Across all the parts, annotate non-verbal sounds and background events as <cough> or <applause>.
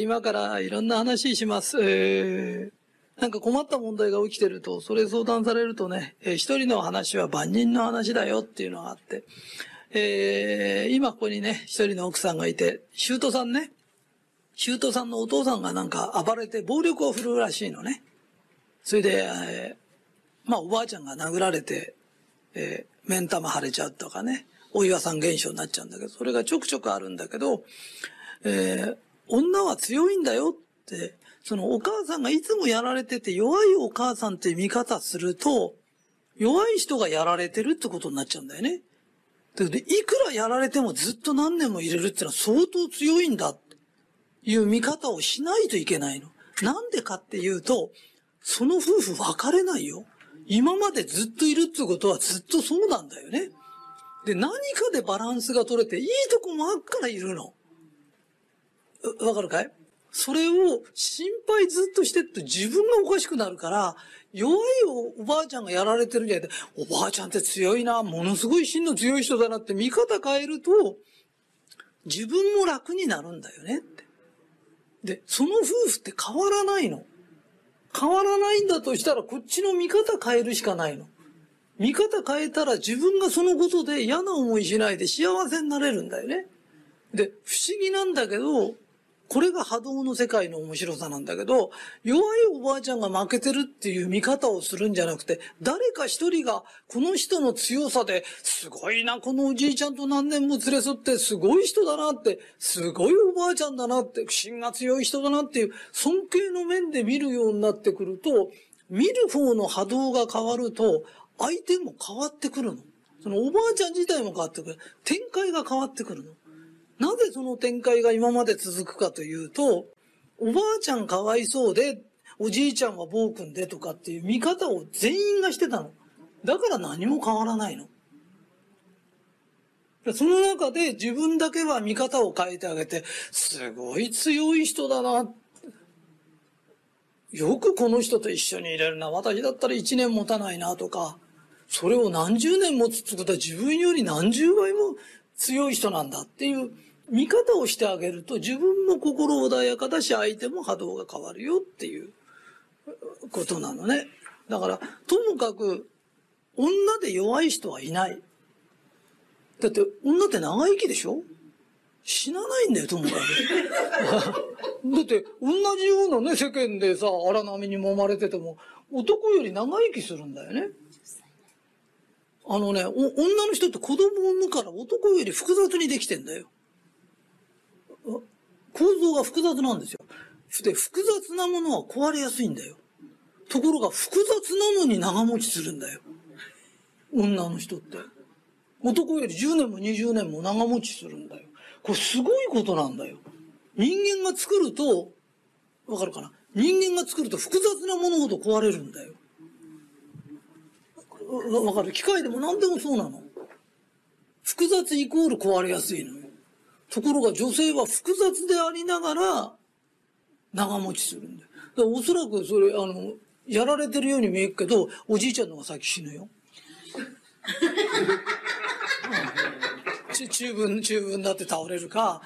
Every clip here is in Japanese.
今からいろんな話します。えーなんか困った問題が起きてると、それ相談されるとね、えー、一人の話は万人の話だよっていうのがあって、えー、今ここにね、一人の奥さんがいて、シュートさんね、シュートさんのお父さんがなんか暴れて暴力を振るうらしいのね。それで、えー、まあおばあちゃんが殴られて、えー、目ん玉腫れちゃうとかね、お岩さん現象になっちゃうんだけど、それがちょくちょくあるんだけど、えー、女は強いんだよって、そのお母さんがいつもやられてて弱いお母さんって見方すると、弱い人がやられてるってことになっちゃうんだよね。だけど、いくらやられてもずっと何年も入れるってのは相当強いんだっていう見方をしないといけないの。なんでかっていうと、その夫婦別れないよ。今までずっといるってことはずっとそうなんだよね。で、何かでバランスが取れていいとこもあっからいるの。わかるかい？それを心配ずっとしてって自分がおかしくなるから、弱いおばあちゃんがやられてるんじゃなくて、おばあちゃんって強いな、ものすごい芯の強い人だなって見方変えると、自分も楽になるんだよねって。で、その夫婦って変わらないの。変わらないんだとしたら、こっちの見方変えるしかないの。見方変えたら自分がそのことで嫌な思いしないで幸せになれるんだよね。で、不思議なんだけど、これが波動の世界の面白さなんだけど、弱いおばあちゃんが負けてるっていう見方をするんじゃなくて、誰か一人がこの人の強さで、すごいな、このおじいちゃんと何年も連れ添ってすごい人だなって、すごいおばあちゃんだなって、芯が強い人だなっていう尊敬の面で見るようになってくると、見る方の波動が変わると、相手も変わってくるの。そのおばあちゃん自体も変わってくる。展開が変わってくるの。なぜその展開が今まで続くかというと、おばあちゃんかわいそうで、おじいちゃんは暴君でとかっていう見方を全員がしてたの。だから何も変わらないの。その中で自分だけは見方を変えてあげて、すごい強い人だな。よくこの人と一緒にいれるな。私だったら一年持たないなとか、それを何十年持つってことは自分より何十倍も強い人なんだっていう見方をしてあげると自分も心穏やかだし相手も波動が変わるよっていうことなのね。だから、ともかく女で弱い人はいない。だって女って長生きでしょ？死なないんだよ、ともかく。だって、同じようなね、世間でさ、荒波に揉まれてても、男より長生きするんだよね。あのね、女の人って子供を産むから男より複雑にできてんだよ。構造が複雑なんですよ。で、複雑なものは壊れやすいんだよ。ところが複雑なのに長持ちするんだよ。女の人って。男より10年も20年も長持ちするんだよ。これすごいことなんだよ。人間が作ると、わかるかな？人間が作ると複雑なものほど壊れるんだよ。わかる？機械でも何でもそうなの。複雑イコール壊れやすいのよ。ところが女性は複雑でありながら長持ちするんだよ。だおそらくそれ、あの、やられてるように見えるけど、おじいちゃんの方が先死ぬよ。<laughs> 中分、中分になって倒れるか、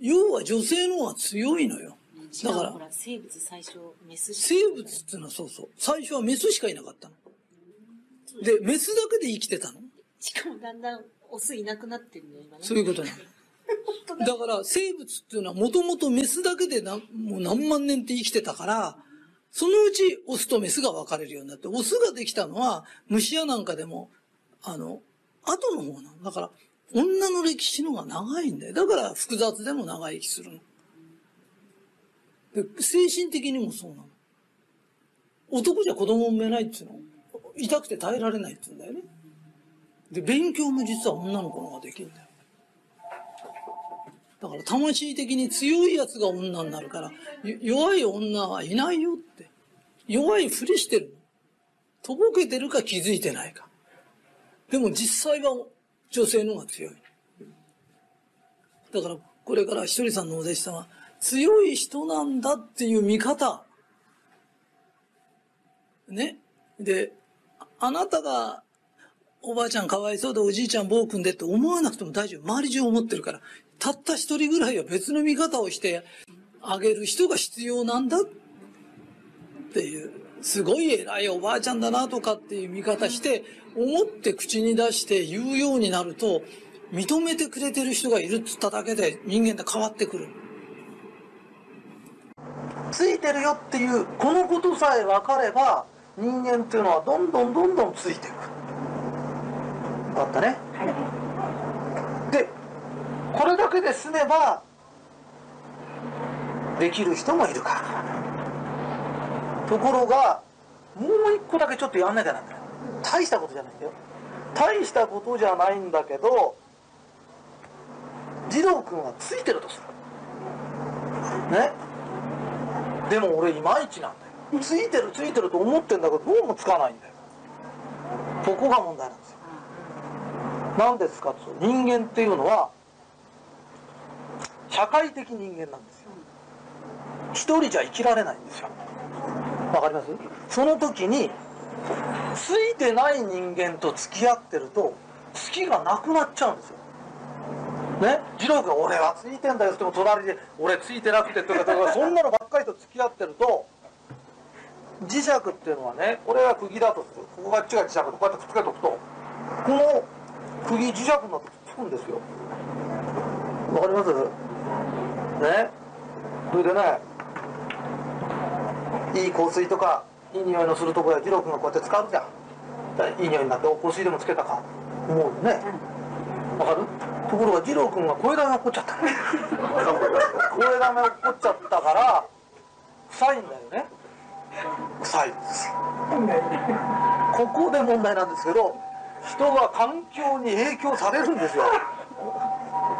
要は女性の方が強いのよ。だから。生物最初、メス生物っていうのはそうそう。最初はメスしかいなかったの。で、メスだけで生きてたの。しかもだんだんオスいなくなってるね、今ね。そういうこと <laughs> なの。だから生物っていうのはもともとメスだけでなもう何万年って生きてたから、そのうちオスとメスが分かれるようになって、オスができたのは虫やなんかでも、あの、後の方なの。だから、女の歴史の方が長いんだよ。だから複雑でも長生きするの。で精神的にもそうなの。男じゃ子供産めないっていうの。痛くて耐えられないって言うんだよね。で、勉強も実は女の子の方ができるんだよ。だから魂的に強いやつが女になるから、弱い女はいないよって。弱いふりしてるの。とぼけてるか気づいてないか。でも実際は女性の方が強い。だからこれからひとりさんのお弟子さんは強い人なんだっていう見方。ね。で、あなたがおばあちゃんかわいそうでおじいちゃん暴君でって思わなくても大丈夫。周り中思ってるから。たった一人ぐらいは別の見方をしてあげる人が必要なんだっていう、すごい偉いおばあちゃんだなとかっていう見方して、思って口に出して言うようになると、認めてくれてる人がいるっつっただけで人間って変わってくる。ついてるよっていうこのことさえ分かれば人間っていうのはどんどんどんどんついていく分かったね、でこれだけで済めばできる人もいるから。ところがもう一個だけちょっとやんなきゃなんだよ大したことじゃないんだよ。大したことじゃないんだけど二郎君はついてるとする。ね。でも俺いまいちなんだよ。ついてるついてると思ってんだけどどうもつかないんだよ。ここが問題なんですよ何ですか？と人間っていうのは社会的人間なんですよ。一人じゃ生きられないんですよ。わかります？その時についてない人間と付き合ってると好きがなくなっちゃうんですよ。ね、二郎君が俺はついてんだよって言っても隣で俺ついてなくてとかとか <laughs> そんなのばっかりと付き合ってると磁石っていうのはねこれが釘だとする。ここが違う磁石とこうやってくっつけとくとこの釘磁石になってつくんですよ。わかります？ね？それでねいい香水とかいい匂いのするとこや二郎君がこうやって使うじゃん。いい匂いになってお香水でもつけたか。思うよね。わかる？ところが二郎君が声だめ起こっちゃった。の声だめ起こっちゃったから臭いんだよね。臭いです。ここで問題なんですけど人は環境に影響されるんですよ。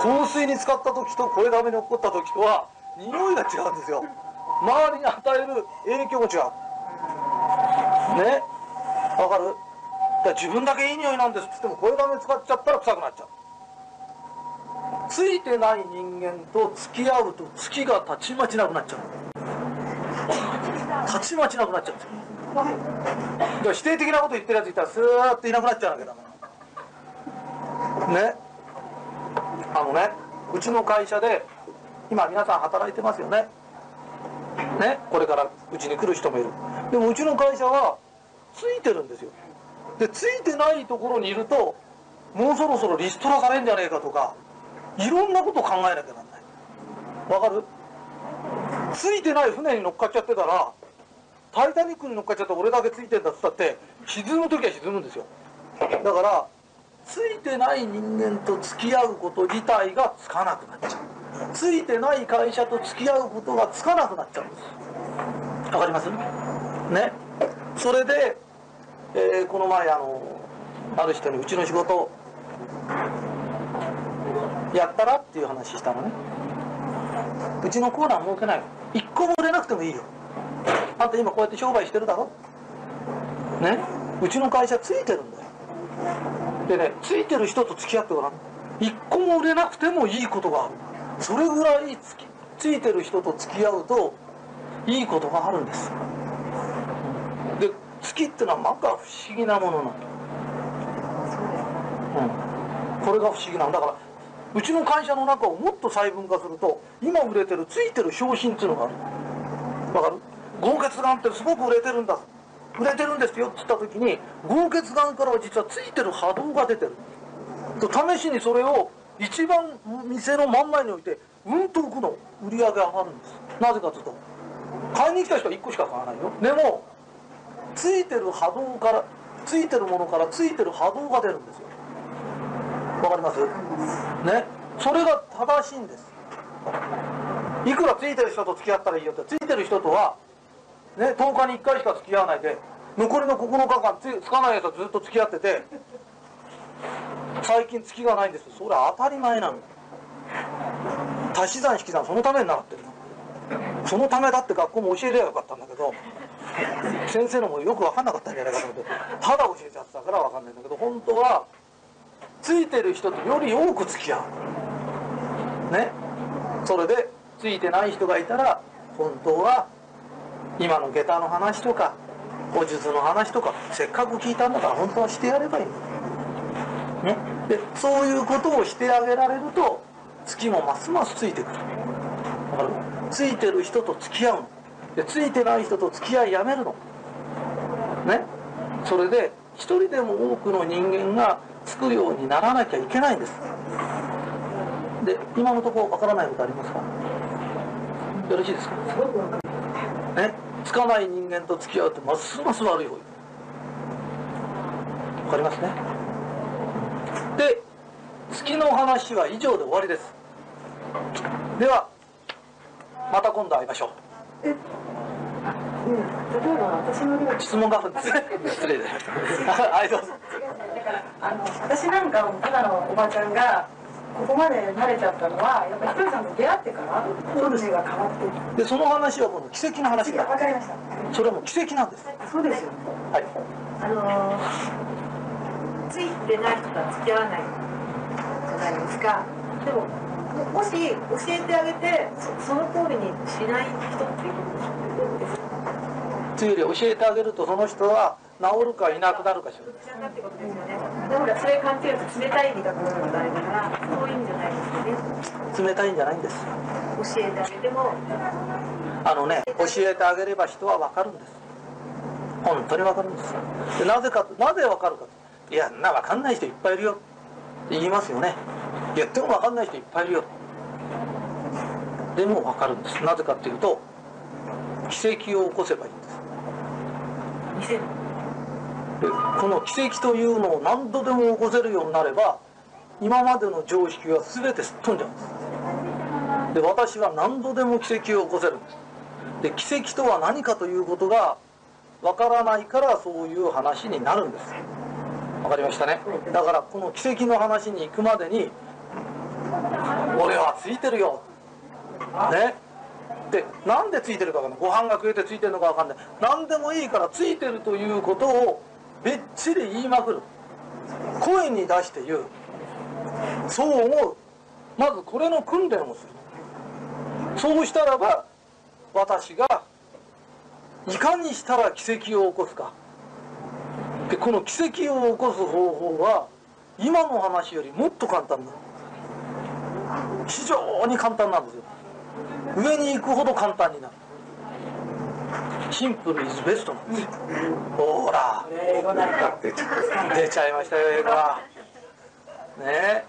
香水に使った時と声だめに起こった時とは匂いが違うんですよ。周りに与える影響も違う。ね？わかる？だか自分だけいい匂いなんですっつっても声だめ使っちゃったら臭くなっちゃう。ついてない人間と付き合うと月がたちまちなくなっちゃう。たちまちなくなっちゃうんですよ。だ否定的なこと言ってるやついたらスーッといなくなっちゃうわけだからね。あのねうちの会社で今皆さん働いてますよね。ね。これからうちに来る人もいる。でもうちの会社はついてるんですよ。でついてないところにいるともうそろそろリストラされんじゃねえかとかいろんなこと考えなきゃなんない。わかる？ついてない船に乗っかっちゃってたら「タイタニック」に乗っかっちゃって俺だけついてんだっつったって沈む時は沈むんですよ。だからついてない人間と付き合うこと自体がつかなくなっちゃう。ついてない会社と付き合うことがつかなくなっちゃうんです。わかります？ね。それで、えーこの前あのある人にうちの仕事やったらっていう話したのね。うちのコーナー設けない一個も売れなくてもいいよ。あんた今こうやって商売してるだろ？ね？うちの会社ついてるんだよ。でねついてる人と付き合ってごらん。一個も売れなくてもいいことがある。それぐらいつきついてる人と付き合うといいことがあるんです。で月ってのはまか不思議なものなんだ。うん、これが不思議なんだからうちの会社の中をもっと細分化すると今売れてるついてる商品っていうのがある。わかる？豪傑眼ってすごく売れてるんだ売れてるんですよって言った時に豪傑眼からは実はついてる波動が出てると試しにそれを一番店の真ん前に置いてうんと置くの売り上げ上がるんですなぜかというと買いに来た人は1個しか買わないよでもついてる波動からついてるものからついてる波動が出るんですよ。わかります。ね。それが正しいんです。いくらついてる人と付き合ったらいいよってついてる人とは、ね、10日に1回しか付き合わないで残りの9日間つつかないやつとずっと付き合ってて最近月がないんです。それ当たり前なの。足し算引き算そのために習ってるの。そのためだって学校も教えりゃよかったんだけど先生のもよく分かんなかったんじゃないかと思ってただ教えちゃってたから分かんないんだけど本当はついてる人とより多く付き合うね。それでついてない人がいたら本当は今の下駄の話とか古術の話とかせっかく聞いたんだから本当はしてやればいいね。でそういうことをしてあげられると月もますますついてくる。わかるついてる人と付き合うの。でついてない人と付き合いやめるの。ね。それで一人でも多くの人間がつくようにならなきゃいけないんです。で今のところわからないことありますか？よろしいですか？ねつかない人間と付き合うとますます悪い方わかりますね。で月の話は以上で終わりです。ではまた今度会いましょう。例えば私の料理質問があるんですね。失礼です。はいどうぞ。あの私なんかただのおばちゃんがここまで慣れちゃったのはやっぱりひとりさんと出会ってから運命が変わって。でその話は今度奇跡の話わかりました。それも奇跡なんです。そうですよね。はい。あのついてない人とは付き合わないじゃないですか。でもももし教えてあげてそその通りにしない人っているんですかといり教えてあげるとその人は治るかいなくなるかしら。ですよね。でもそれ勘違いすると冷たい意味だと思うのがあれだからそういう意味じゃないですよね。冷たいんじゃないんです。教えてあげても。あのね教えてあげれば人は分かるんです。本当に分かるんです。でなぜかとなぜ分かるか。といやな分かんない人いっぱいいるよ。って言いますよね。言っても分かんない人いっぱいいるよ。でも分かるんです。なぜかっていうと奇跡を起こせばいいんですでこの奇跡というのを何度でも起こせるようになれば今までの常識は全てすっ飛んじゃうんです。で私は何度でも奇跡を起こせる。んですで奇跡とは何かということがわからないからそういう話になるんです。わかりましたね？だからこの奇跡の話に行くまでに俺はついてるよ。ね？でなんでついてるかわかんない。ご飯が食えてついてるのかわかんない。何でもいいからついてるということをべっちり言いまくる。声に出して言う。そう思う。まずこれの訓練をする。そうしたらば私がいかにしたら奇跡を起こすか。でこの奇跡を起こす方法は今の話よりもっと簡単な非常に簡単なんですよ。上に行くほど簡単になる。シンプルイズベストなんですよ。ほら。出ちゃいましたよ英語はね。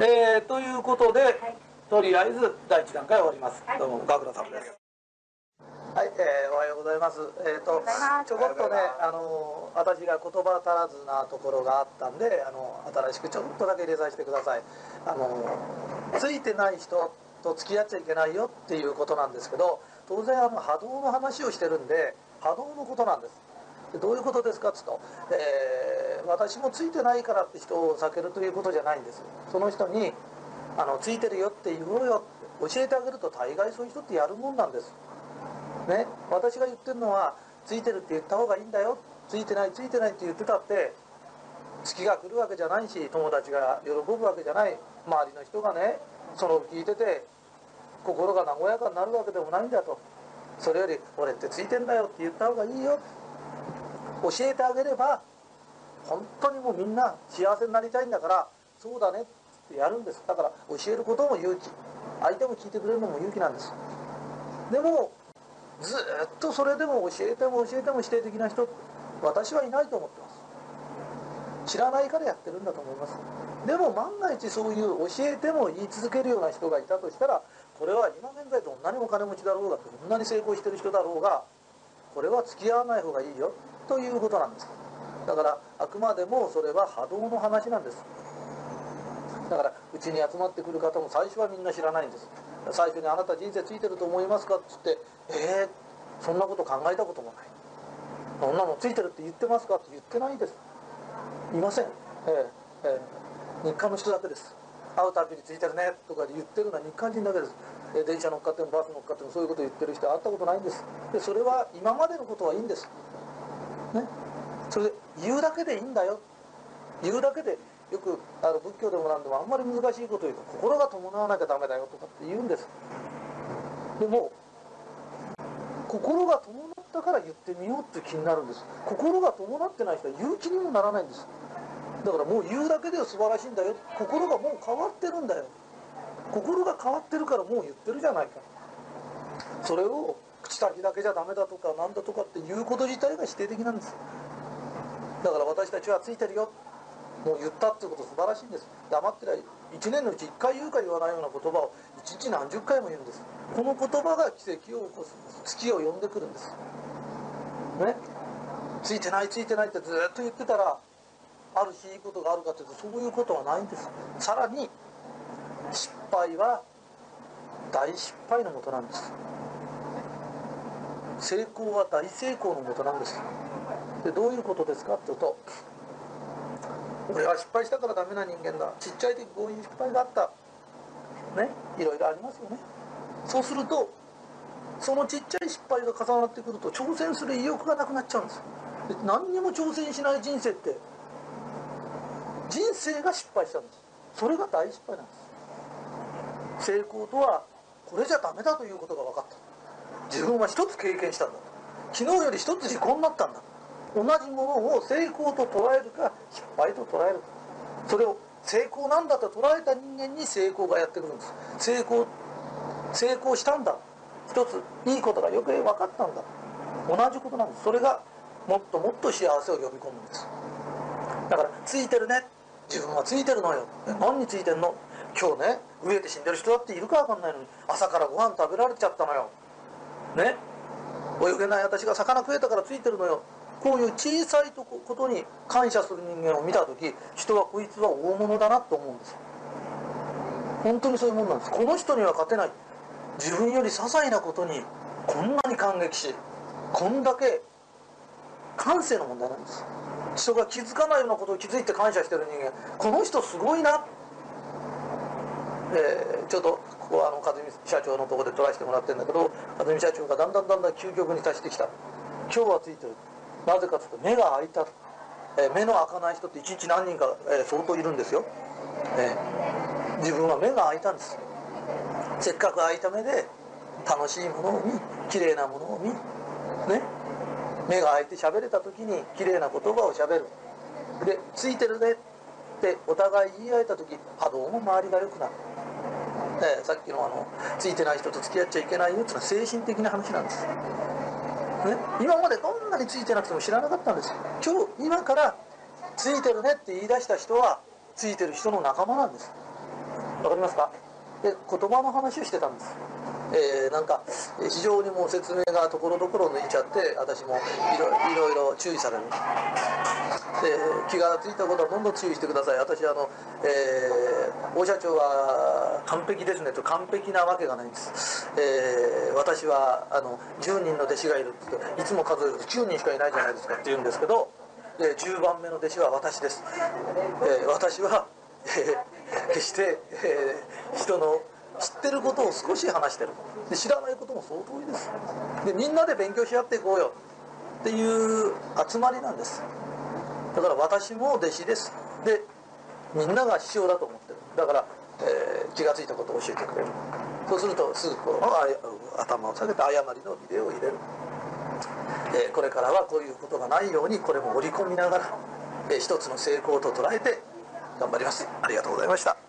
ええーということでとりあえず第一段階終わります。どうもガクラさんです。はい、えーおはようございます。えっ、と、ちょこっとね、あの、私が言葉足らずなところがあったんで、あの、新しくちょっとだけ入れさせてください。あの、ついてない人と付き合っちゃいけないよっていうことなんですけど、当然あの波動の話をしてるんで、波動のことなんです。でどういうことですかっつうと、えー私もついてないからって人を避けるということじゃないんです。その人に、あの、ついてるよって言おうよって教えてあげると大概そういう人ってやるもんなんです。ね、私が言ってるのはついてるって言った方がいいんだよついてないついてないって言ってたって月が来るわけじゃないし友達が喜ぶわけじゃない周りの人がねその聞いてて心が和やかになるわけでもないんだと。それより俺ってついてんだよって言った方がいいよ。教えてあげれば本当にもうみんな幸せになりたいんだからそうだねってやるんです。だから教えることも勇気。相手も聞いてくれるのも勇気なんです。でもずっとそれでも教えても教えても否定的な人私はいないと思ってます。知らないからやってるんだと思います。でも万が一そういう教えても言い続けるような人がいたとしたらこれは今現在どんなにお金持ちだろうがどんなに成功してる人だろうがこれは付き合わない方がいいよということなんです。だからあくまでもそれは波動の話なんです。だからうちに集まってくる方も最初はみんな知らないんです。最初に「あなた人生ついてると思いますか?」っつって「えー、そんなこと考えたこともない」「そんなのついてるって言ってますか?」って言ってないです。いません。ええええ日韓の人だけです。会うたびについてるねとか言ってるのは日韓人だけですえ電車乗っかってもバス乗っかってもそういうこと言ってる人は会ったことないんです。でそれは今までのことはいいんです。ね。それで言うだけでいいんだよ。言うだけでよくあの仏教でもなんでもあんまり難しいこと言うと心が伴わなきゃダメだよとかって言うんです。でも心が伴ったから言ってみようって気になるんです。心が伴ってない人は言う気にもならないんです。だからもう言うだけでは素晴らしいんだよ。心がもう変わってるんだよ。心が変わってるからもう言ってるじゃないか。それを口先だけじゃダメだとかなんだとかっていうこと自体が否定的なんですだから私たちはついてるよ。もう言ったってこと素晴らしいんです。黙ってない。1年のうち1回言うか言わないような言葉を1日何十回も言うんです。この言葉が奇跡を起こすんです。月を呼んでくるんです。ね。ついてないついてないってずっと言ってたらある日いいことがあるかというとそういうことはないんです。さらに失敗は大失敗のもとなんです。成功は大成功のもとなんです。でどういうことですかっていうと俺は失敗したからダメな人間だ。ちっちゃい時こういう失敗があった。ねいろいろありますよね。そうするとそのちっちゃい失敗が重なってくると挑戦する意欲がなくなっちゃうんです。で何にも挑戦しない人生って人生が失敗したんです。それが大失敗なんです。成功とはこれじゃダメだということが分かった。自分は一つ経験したんだ昨日より一つ時効になったんだ。同じものを成功と捉えるか失敗と捉えるか。それを成功なんだと捉えた人間に成功がやってくるんです。成功成功したんだ。一ついいことがよく分かったんだ。同じことなんです。それがもっともっと幸せを呼び込むんです。だからついてるね。自分はついてるのよ。何についてんの？今日ね飢えて死んでる人だっているか分かんないのに朝からご飯食べられちゃったのよ。ね？泳げない私が魚食えたからついてるのよ。こういう小さいとこことに感謝する人間を見た時人はこいつは大物だなと思うんです本当にそういうもんなんです。この人には勝てない。自分より些細なことにこんなに感激しこんだけ感性の問題なんです人が気づかないようなことを気づいて感謝してる人間。この人すごいな。えーちょっとここはあの和美社長のとこで撮らせてもらってるんだけど和美社長がだんだんだんだん究極に達してきた。今日はついてる。なぜかというと目が開いた、えー目の開かない人って一日何人か、えー相当いるんですよ、えー自分は目が開いたんです。せっかく開いた目で楽しいものを見綺麗なものを見ね。目が開いて喋れた時に綺麗な言葉を喋る。で「ついてるね」ってお互い言い合えた時波動も周りが良くなる、えさっきのあの「ついてない人と付き合っちゃいけないよ」っていうのは精神的な話なんです、ね、今までどんなについてなくても知らなかったんです。今日今から「ついてるね」って言い出した人はついてる人の仲間なんです。わかりますか？で言葉の話をしてたんです、えーなんか非常にもう説明がところどころ抜いちゃって私もいろいろ注意される。で気がついたことはどんどん注意してください。私あの、えー大社長は完璧ですね。と完璧なわけがないんです、えー私はあの10人の弟子がいるっていつも数えると9人しかいないじゃないですかって言うんですけどで10番目の弟子は私です、えー私は、えー決して、えー人の知ってることを少し話してる。で知らないことも相当多いです。でみんなで勉強し合っていこうよ。っていう集まりなんです。だから私も弟子です。でみんなが師匠だと思ってる。だから、えー気が付いたことを教えてくれる。そうするとすぐこう頭を下げて誤りのビデオを入れる、えーこれからはこういうことがないようにこれも織り込みながら、えー一つの成功と捉えて頑張ります。ありがとうございました。